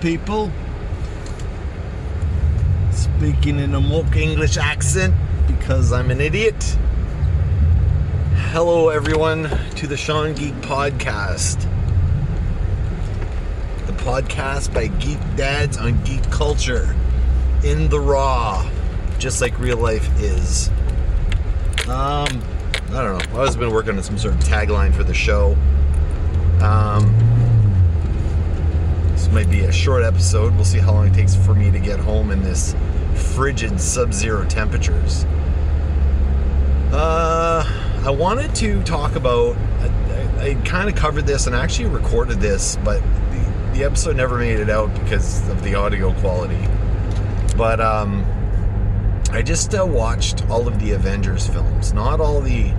people. Speaking in a mock English accent because I'm an idiot. Hello, everyone, to the Sean Geek Podcast. The podcast by geek dads on geek culture in the raw, just like real life is. Um, I don't know. I've been working on some sort of tagline for the show. Um, might be a short episode. We'll see how long it takes for me to get home in this frigid sub-zero temperatures. Uh, I wanted to talk about. I, I kind of covered this and I actually recorded this, but the, the episode never made it out because of the audio quality. But um, I just uh, watched all of the Avengers films, not all the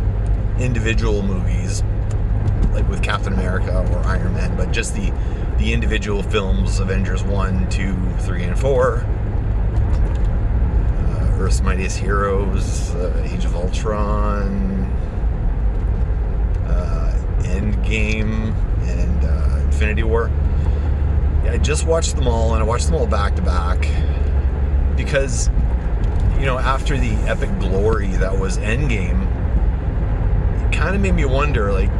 individual movies, like with Captain America or Iron Man, but just the the individual films: Avengers one, two, three, and four. Uh, Earth's Mightiest Heroes, uh, Age of Ultron, uh, Endgame, and uh, Infinity War. Yeah, I just watched them all, and I watched them all back to back because you know after the epic glory that was Endgame, it kind of made me wonder, like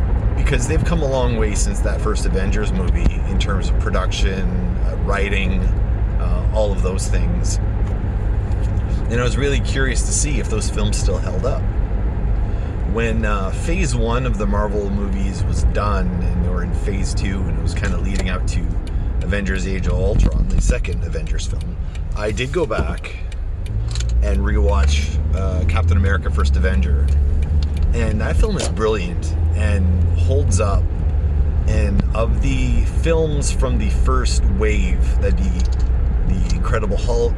because they've come a long way since that first Avengers movie in terms of production, uh, writing, uh, all of those things. And I was really curious to see if those films still held up. When uh, phase one of the Marvel movies was done and they were in phase two and it was kind of leading up to Avengers Age of Ultron, the second Avengers film, I did go back and rewatch uh, Captain America First Avenger. And that film is brilliant and holds up. And of the films from the first wave, that'd the Incredible Hulk,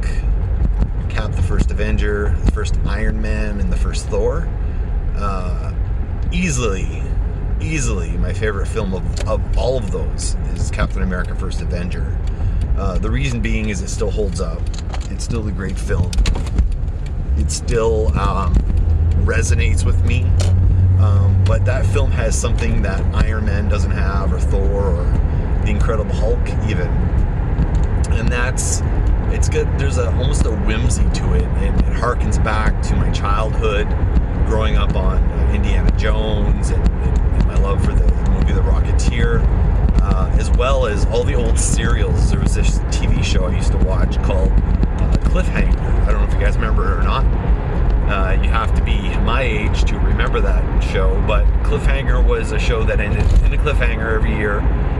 Cap the First Avenger, the first Iron Man, and the first Thor. Uh, easily, easily my favorite film of, of all of those is Captain America First Avenger. Uh, the reason being is it still holds up. It's still a great film. It's still um, resonates with me. Um, but that film has something that Iron Man doesn't have, or Thor, or the Incredible Hulk, even. And that's it's good. There's a almost a whimsy to it, and it harkens back to my childhood, growing up on uh, Indiana Jones, and, and, and, my love for the movie The Rocketeer, uh, as well as all the old serials. There was this TV show I used to watch called uh, Cliffhanger. I don't know if you guys remember it or not. Uh, you have to be my age to remember that show, but Cliffhanger was a show that ended in a cliffhanger every year,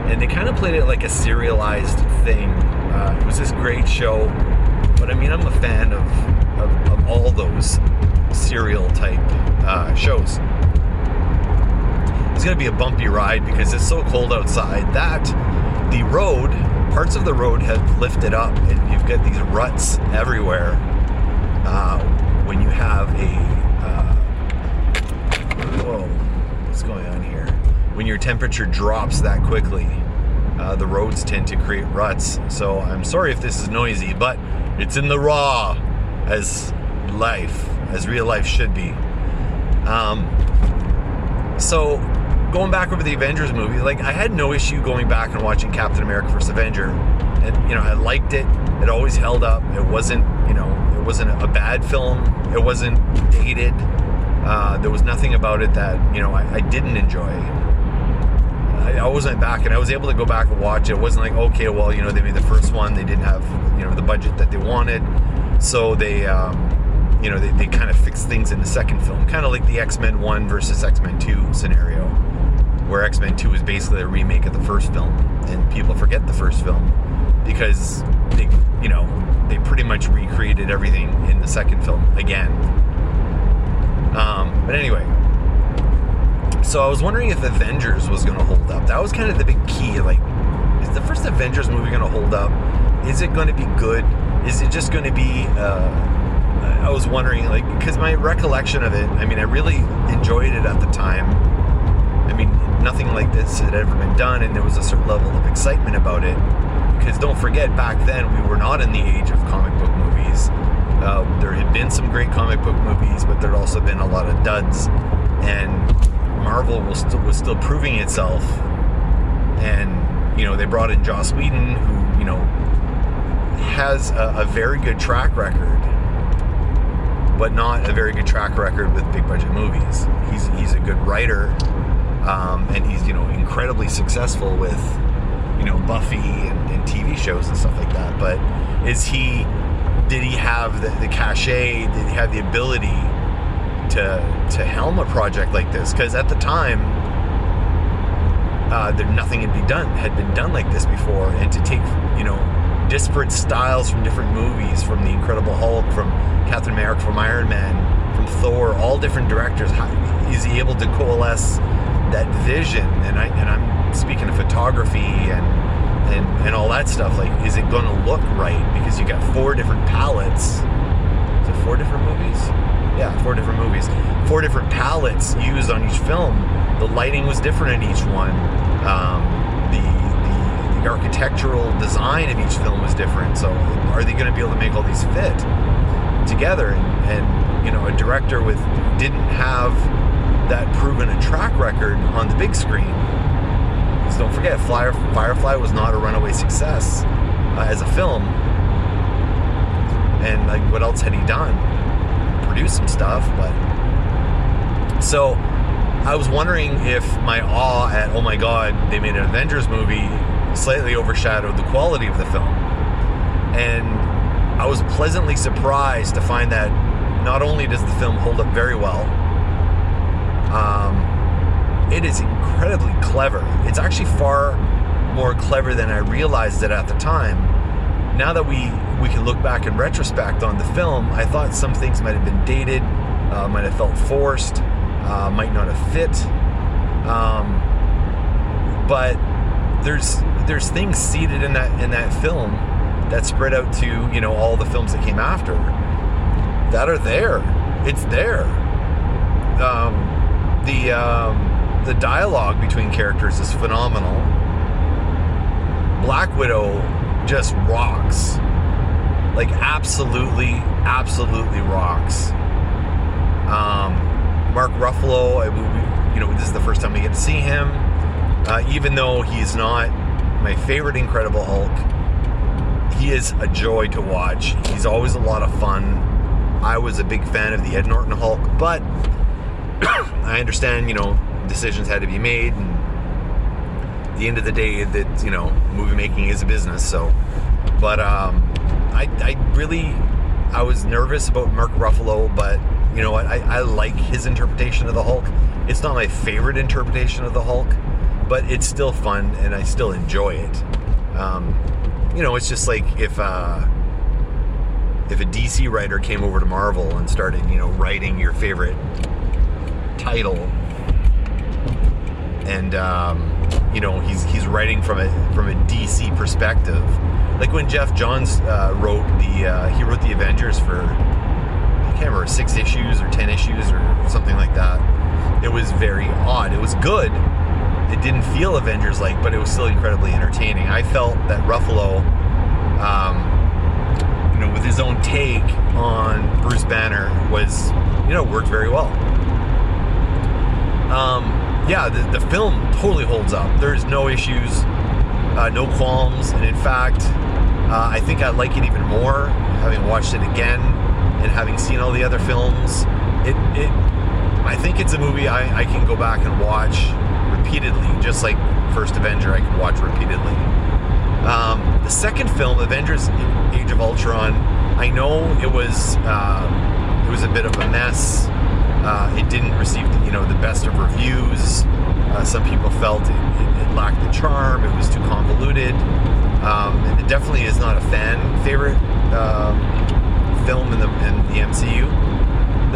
and they kind of played it like a serialized thing. Uh, it was this great show, but I mean, I'm a fan of, of, of all those serial type uh, shows. It's going to be a bumpy ride because it's so cold outside that the road, parts of the road have lifted up, and you've got these ruts everywhere. Uh, when you have a uh, whoa, what's going on here? When your temperature drops that quickly, uh, the roads tend to create ruts. So I'm sorry if this is noisy, but it's in the raw as life, as real life should be. Um, so going back over the Avengers movie, like I had no issue going back and watching Captain America: First Avenger, and you know I liked it. It always held up. It wasn't, you know, it wasn't a bad film. It wasn't dated. Uh, there was nothing about it that you know I, I didn't enjoy. I, I wasn't back, and I was able to go back and watch it. It wasn't like okay, well, you know, they made the first one. They didn't have you know the budget that they wanted, so they. Um, you know, they, they kind of fixed things in the second film, kind of like the X Men 1 versus X Men 2 scenario, where X Men 2 is basically a remake of the first film, and people forget the first film because they, you know, they pretty much recreated everything in the second film again. Um, but anyway, so I was wondering if Avengers was going to hold up. That was kind of the big key. Like, is the first Avengers movie going to hold up? Is it going to be good? Is it just going to be? Uh, I was wondering, like, because my recollection of it. I mean, I really enjoyed it at the time. I mean, nothing like this had ever been done, and there was a certain level of excitement about it because don't forget, back then we were not in the age of comic book movies. Uh, there had been some great comic book movies, but there'd also been a lot of duds, and Marvel was still, was still proving itself. And you know, they brought in Joss Whedon, who you know has a, a very good track record, but not a very good track record with big budget movies. He's he's a good writer, um, and he's you know incredibly successful with you know Buffy and, and TV shows and stuff like that. But is he? Did he have the, the cachet? Did he have the ability to to helm a project like this? Because at the time, uh, there nothing had been done had been done like this before, and to take you know disparate styles from different movies, from the Incredible Hulk, from Captain America, from Iron Man, from Thor, all different directors. How, is he able to coalesce that vision? And I and I'm speaking of photography and and and all that stuff. Like, is it going to look right? Because you got four different palettes. Is it four different movies? Yeah, four different movies. Four different palettes used on each film. The lighting was different in each one. Um, the, the the architectural design of each film was different. So, are they going to be able to make all these fit together? And, and you know, a director with didn't have that proven a track record on the big screen. Because don't forget, Flyer, Firefly was not a runaway success uh, as a film. And like, what else had he done? Produced some stuff, but so I was wondering if my awe at oh my god, they made an Avengers movie slightly overshadowed the quality of the film. And I was pleasantly surprised to find that not only does the film hold up very well, um, it is incredibly clever. It's actually far more clever than I realized it at the time. Now that we we can look back in retrospect on the film, I thought some things might have been dated, uh, might have felt forced, uh, might not have fit. Um, but there's there's things seated in that in that film that spread out to you know all the films that came after that are there. It's there. Um, the um, the dialogue between characters is phenomenal. Black Widow just rocks, like absolutely, absolutely rocks. Um, Mark Ruffalo, we- you know, this is the first time we get to see him. Uh, even though he's not my favorite Incredible Hulk, he is a joy to watch. He's always a lot of fun. I was a big fan of the Ed Norton Hulk, but I understand, you know, decisions had to be made, and the end of the day, that you know, movie making is a business. So, but um, I, I really, I was nervous about Mark Ruffalo, but you know what? I, I like his interpretation of the Hulk. It's not my favorite interpretation of the Hulk, but it's still fun, and I still enjoy it. Um, you know, it's just like if uh, if a DC writer came over to Marvel and started, you know, writing your favorite title, and um, you know he's he's writing from a from a DC perspective, like when Geoff Johns uh, wrote the uh, he wrote the Avengers for I can't remember six issues or ten issues or something like that. It was very odd. It was good. It didn't feel Avengers like, but it was still incredibly entertaining. I felt that Ruffalo. Um, you know, with his own take on Bruce Banner was, you know, worked very well. Um, yeah, the, the film totally holds up. There's no issues, uh, no qualms, and in fact, uh, I think I like it even more having watched it again and having seen all the other films. It, it I think it's a movie I, I can go back and watch repeatedly, just like First Avenger, I can watch repeatedly. Um, the second film, Avengers: Age of Ultron, I know it was uh, it was a bit of a mess. Uh, it didn't receive the, you know the best of reviews. Uh, some people felt it, it, it lacked the charm. It was too convoluted. Um, and it definitely is not a fan favorite uh, film in the in the MCU.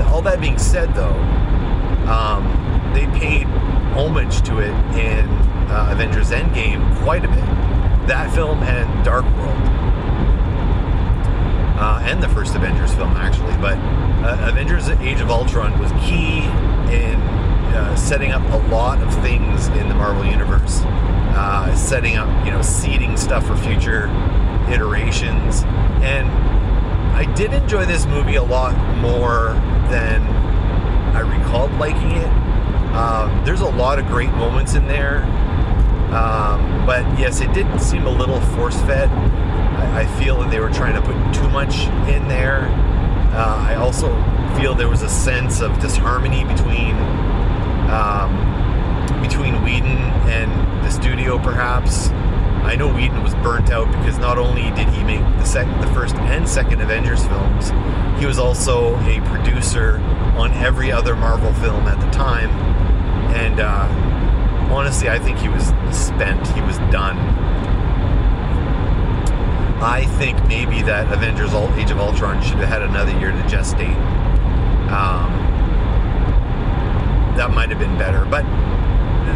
All that being said, though, um, they paid homage to it in uh, Avengers Endgame quite a bit. That film and Dark World, uh, and the first Avengers film actually, but uh, Avengers: Age of Ultron was key in uh, setting up a lot of things in the Marvel universe, uh, setting up you know seeding stuff for future iterations, and I did enjoy this movie a lot more than I recalled liking it. Um, there's a lot of great moments in there, um, but yes, it did seem a little force fed. I, I feel that they were trying to put too much in there. Uh, I also feel there was a sense of disharmony between um, between Whedon and the studio, perhaps. I know Whedon was burnt out because not only did he make the second, the first and second Avengers films, he was also a producer on every other Marvel film at the time. And uh, honestly, I think he was spent. He was done. I think maybe that Avengers Age of Ultron should have had another year to gestate. Um, that might have been better. But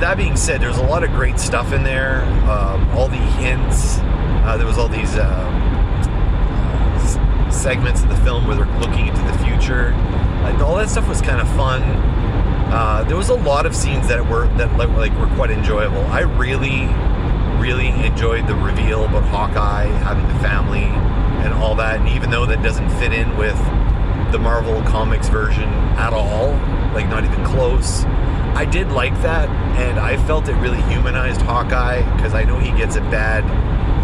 that being said, there's a lot of great stuff in there. Um, all the hints. Uh, there was all these uh, uh, segments of the film where they're looking into the future. all that stuff was kind of fun. Uh, there was a lot of scenes that were that like, like were quite enjoyable. I really, really enjoyed the reveal about Hawkeye having the family and all that. And even though that doesn't fit in with the Marvel Comics version at all, like not even close. I did like that, and I felt it really humanized Hawkeye because I know he gets a bad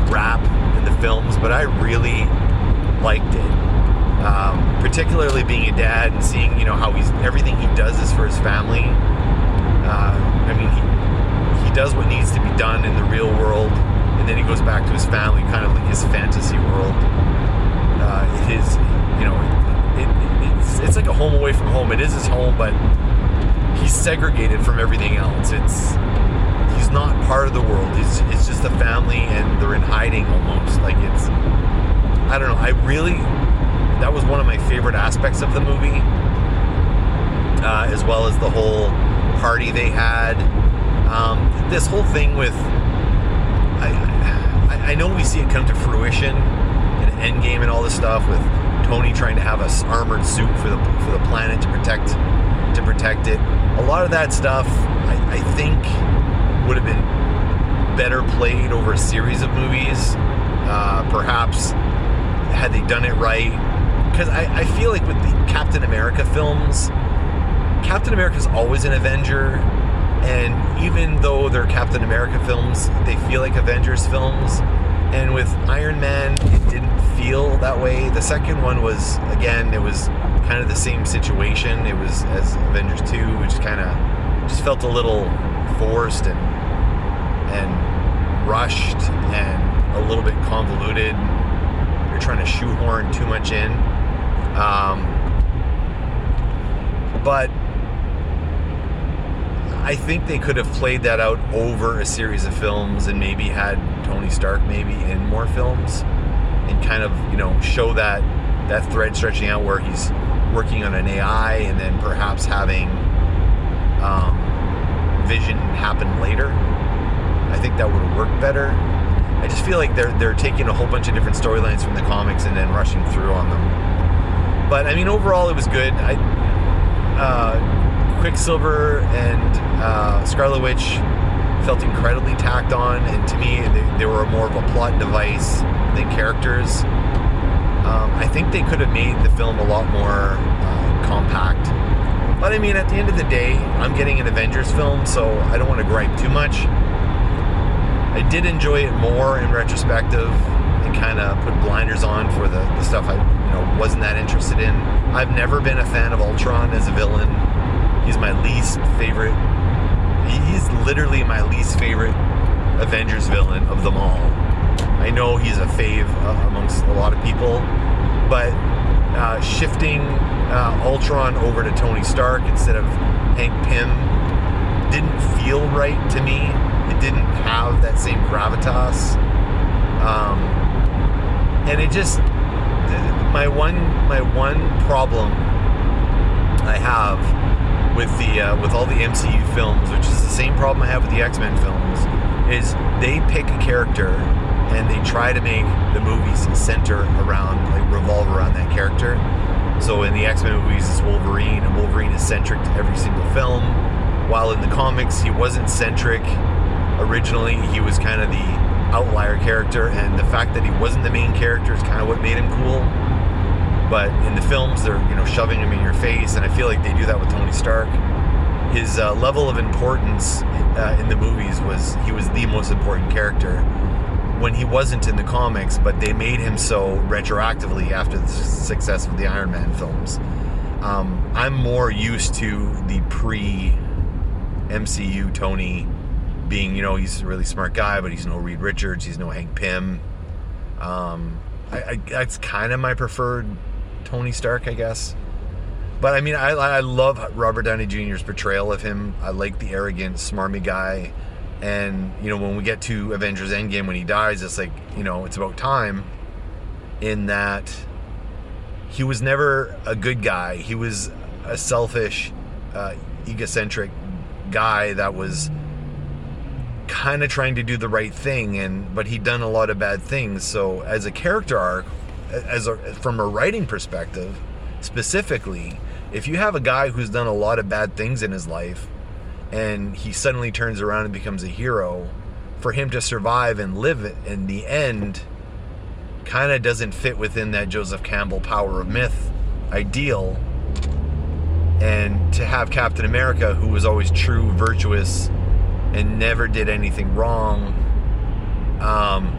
rap in the films, but I really liked it. Um, particularly being a dad and seeing, you know, how he's everything he does is for his family. Uh, I mean, he does what needs to be done in the real world, and then he goes back to his family, kind of like his fantasy world. Uh, his, you know, it, it's, it's like a home away from home. It is his home, but he's segregated from everything else. It's he's not part of the world. It's it's just a family, and they're in hiding almost. Like it's I don't know. I really that was one of my favorite aspects of the movie, uh, as well as the whole party they had. Um, this whole thing with I, I I know we see it come to fruition in Endgame and all this stuff with Tony trying to have a armored suit for the for the planet to protect to protect it. A lot of that stuff, I, I think, would have been better played over a series of movies. Uh, perhaps had they done it right, because I, I feel like with the Captain America films, Captain America is always an Avenger, and even though they're Captain America films, they feel like Avengers films. And with Iron Man, it didn't feel that way. The second one was, again, it was kind of the same situation. It was as Avengers 2, which kind of just felt a little forced and and rushed and a little bit convoluted. You're trying to shoehorn too much in. Um, but I think they could have played that out over a series of films and maybe had Tony Stark maybe in more films and kind of you know show that that thread stretching out where he's working on an AI and then perhaps having um, Vision happen later. I think that would worked better. I just feel like they're they're taking a whole bunch of different storylines from the comics and then rushing through on them. But I mean, overall, it was good. I uh, Quicksilver and uh, Scarlet Witch felt incredibly tacked on, and to me, they, they were more of a plot device than characters. Um, I think they could have made the film a lot more uh, compact. But I mean, at the end of the day, I'm getting an Avengers film, so I don't want to gripe too much. I did enjoy it more in retrospective and kind of put blinders on for the, the stuff I you know wasn't that interested in. I've never been a fan of Ultron as a villain. He's my least favorite. He's literally my least favorite Avengers villain of them all. I know he's a fave uh, amongst a lot of people, but uh, shifting uh, Ultron over to Tony Stark instead of Hank Pym didn't feel right to me. It didn't have that same gravitas, um, and it just my one my one problem I have with the uh, with all the MCU films, which is the same problem I have with the X Men films, is they pick a character and they try to make the movies center around, like revolve around that character. So in the X Men movies, it's Wolverine, and Wolverine is centric to every single film. While in the comics, he wasn't centric. Originally, he was kind of the outlier character, and the fact that he wasn't the main character is kind of what made him cool but in the films they're you know shoving him in your face and i feel like they do that with tony stark his uh, level of importance uh, in the movies was he was the most important character when he wasn't in the comics, but they made him so retroactively after the success of the Iron Man films. Um, I'm more used to the pre MCU Tony being, you know, he's a really smart guy, but he's no Reed Richards, he's no Hank Pym. Um, I, I, that's kind of my preferred Tony Stark, I guess. But I mean, I, I love Robert Downey Jr.'s portrayal of him. I like the arrogant, smarmy guy. And, you know, when we get to Avengers Endgame, when he dies, it's like, you know, it's about time in that he was never a good guy. He was a selfish, uh, egocentric guy that was kind of trying to do the right thing and but he'd done a lot of bad things so as a character arc as a, from a writing perspective specifically if you have a guy who's done a lot of bad things in his life and he suddenly turns around and becomes a hero, for him to survive and live in the end kind of doesn't fit within that Joseph Campbell power of myth ideal. And to have Captain America, who was always true, virtuous, and never did anything wrong, um,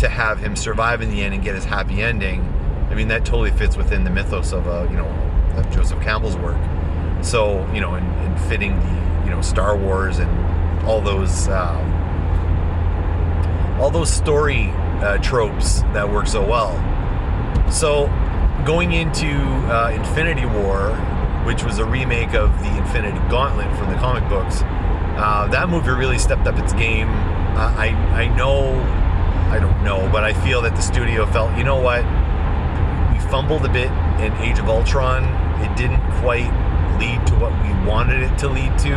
to have him survive in the end and get his happy ending, I mean that totally fits within the mythos of uh, you know of Joseph Campbell's work. So you know, and, fitting the you know Star Wars and all those um, all those story uh, tropes that work so well. So going into uh, Infinity War, which was a remake of the Infinity Gauntlet from the comic books, uh, that movie really stepped up its game. Uh, I I know I don't know, but I feel that the studio felt you know what we fumbled a bit in Age of Ultron. It didn't quite lead to what we wanted it to lead to.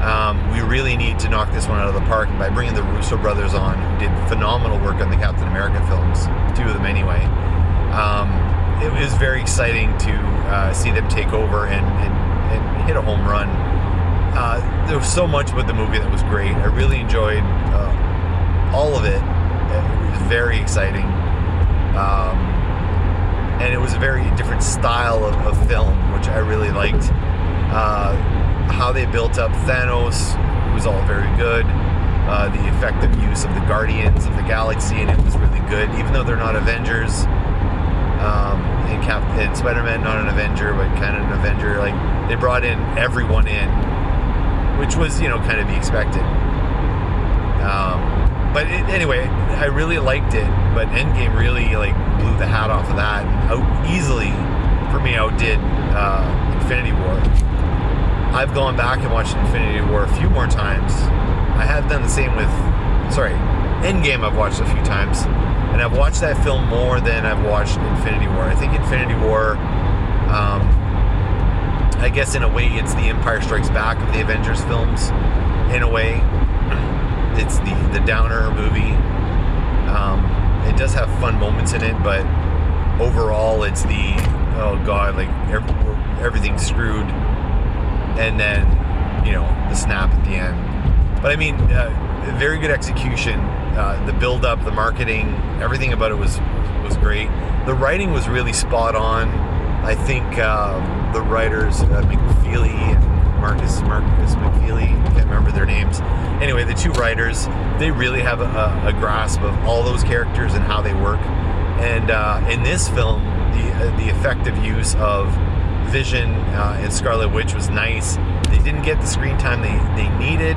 Um, we really need to knock this one out of the park. And by bringing the Russo brothers on, who did phenomenal work on the Captain America films, two of them anyway, um, it was very exciting to uh, see them take over and, and, and hit a home run. Uh, there was so much about the movie that was great. I really enjoyed uh, all of it. It was very exciting. Um, and it was a very different style of, of film, which I really liked. Uh, how they built up Thanos was all very good. Uh, the effective use of the Guardians of the Galaxy, and it was really good, even though they're not Avengers. Um, and, Cap- and Spider-Man not an Avenger, but kind of an Avenger. Like they brought in everyone in, which was you know kind of be expected. Um, but it, anyway, I really liked it. But Endgame really like blew the hat off of that. Out easily for me outdid uh, Infinity War. I've gone back and watched Infinity War a few more times. I have done the same with, sorry, Endgame. I've watched a few times, and I've watched that film more than I've watched Infinity War. I think Infinity War. Um, I guess in a way, it's the Empire Strikes Back of the Avengers films. In a way, it's the the downer movie. Um, it does have fun moments in it, but overall, it's the oh god, like every, everything's screwed, and then you know the snap at the end. But I mean, uh, very good execution. Uh, the build up, the marketing, everything about it was was great. The writing was really spot on. I think um, the writers, uh, McFeely and Markus Markus McFeely. Can't remember their names. Anyway, the two writers they really have a, a grasp of all those characters and how they work. And uh, in this film, the uh, the effective use of Vision uh, and Scarlet Witch was nice. They didn't get the screen time they they needed.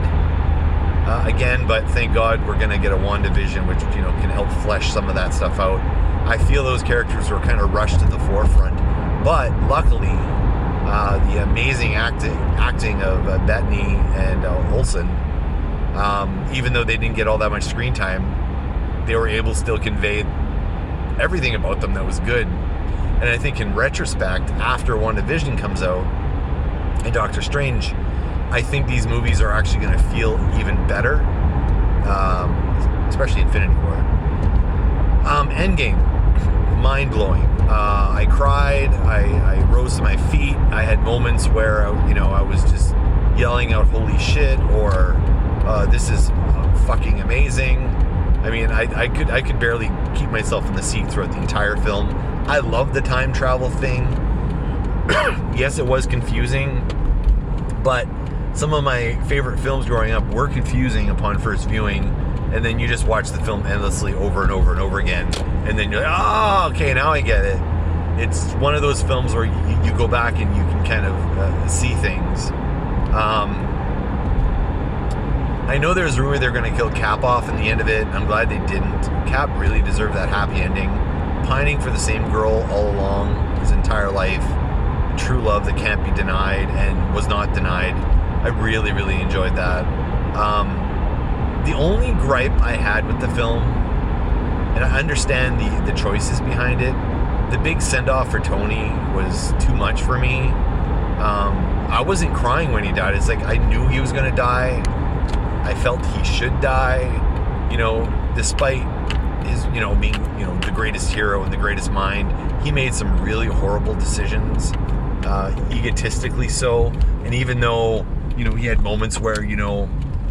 Uh, again, but thank God we're gonna get a WandaVision, which you know can help flesh some of that stuff out. I feel those characters were kind of rushed to the forefront, but luckily uh, the amazing acting acting of uh, Bettany and uh, Olsen. Um, even though they didn't get all that much screen time, they were able to still convey everything about them that was good. And I think in retrospect, after WandaVision comes out and Doctor Strange, I think these movies are actually going to feel even better, um, especially Infinity War. Um, Endgame, mind blowing. Uh, I cried. I, I, rose to my feet. I had moments where you know I was just yelling out "Holy shit!" or uh, "This is fucking amazing." I mean, I, I could I could barely keep myself in the seat throughout the entire film. I love the time travel thing. yes, it was confusing, but some of my favorite films growing up were confusing upon first viewing and then you just watch the film endlessly over and over and over again, and then you're like, oh, okay, now I get it. It's one of those films where you, you go back and you can kind of uh, see things. Um, I know there's rumor they're going to kill Cap off in the end of it. I'm glad they didn't. Cap really deserved that happy ending. Pining for the same girl all along his entire life. True love that can't be denied and was not denied. I really, really enjoyed that. Um, the only gripe I had with the film, and I understand the, the choices behind it, the big send off for Tony was too much for me. Um, I wasn't crying when he died. It's like I knew he was going to die I felt he should die, you know, despite his, you know, being, you know, the greatest hero and the greatest mind. He made some really horrible decisions, uh, egotistically so. And even though, you know, he had moments where, you know,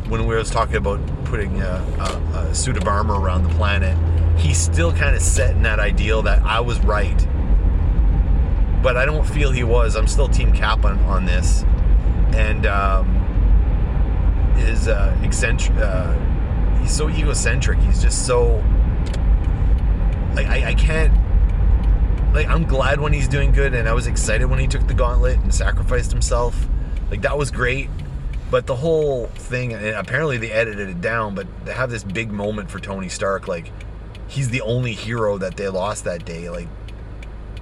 when we was talking about putting a, a, a suit of armor around the planet, he still kind of set in that ideal that I was right. But I don't feel he was. I'm still Team Cap on, this. And, um, is uh, eccentric. Uh, he's so egocentric. He's just so like I, I can't. Like I'm glad when he's doing good, and I was excited when he took the gauntlet and sacrificed himself. Like that was great. But the whole thing, and apparently they edited it down, but they have this big moment for Tony Stark. Like he's the only hero that they lost that day. Like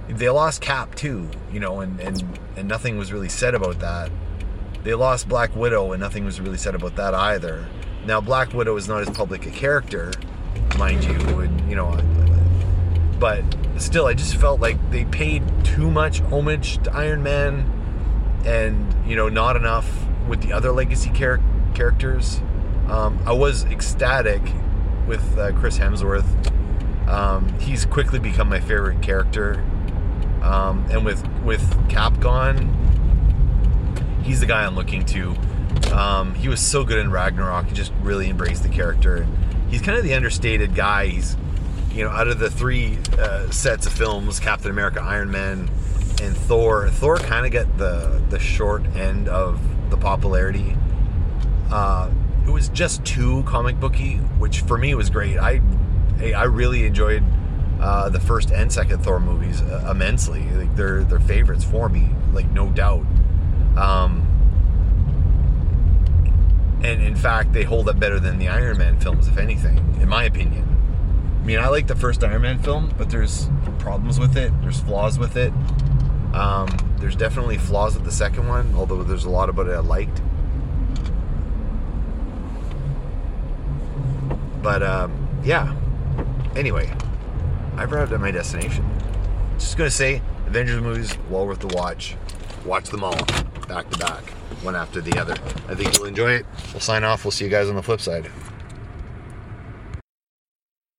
they lost Cap too, you know, and and and nothing was really said about that. They lost Black Widow, and nothing was really said about that either. Now, Black Widow is not as public a character, mind you, and you know, but still, I just felt like they paid too much homage to Iron Man, and you know, not enough with the other legacy char- characters. Um, I was ecstatic with uh, Chris Hemsworth. Um, he's quickly become my favorite character, um, and with with Cap gone, he's the guy I'm looking to. Um, he was so good in Ragnarok. He just really embraced the character. He's kind of the understated guy. He's, you know, out of the three uh, sets of films, Captain America, Iron Man, and Thor, Thor kind of got the the short end of the popularity. Uh, it was just too comic booky, which for me was great. I I really enjoyed uh, the first and second Thor movies uh, immensely. Like they're they're favorites for me, like no doubt. Um, and in fact, they hold up better than the Iron Man films, if anything, in my opinion. I mean, I like the first Iron Man film, but there's problems with it. There's flaws with it. Um, there's definitely flaws with the second one, although there's a lot about it I liked. But um, yeah. Anyway, I've arrived at my destination. Just gonna say, Avengers movies well worth the watch. Watch them all back to back, one after the other. I think you'll enjoy it. We'll sign off. We'll see you guys on the flip side.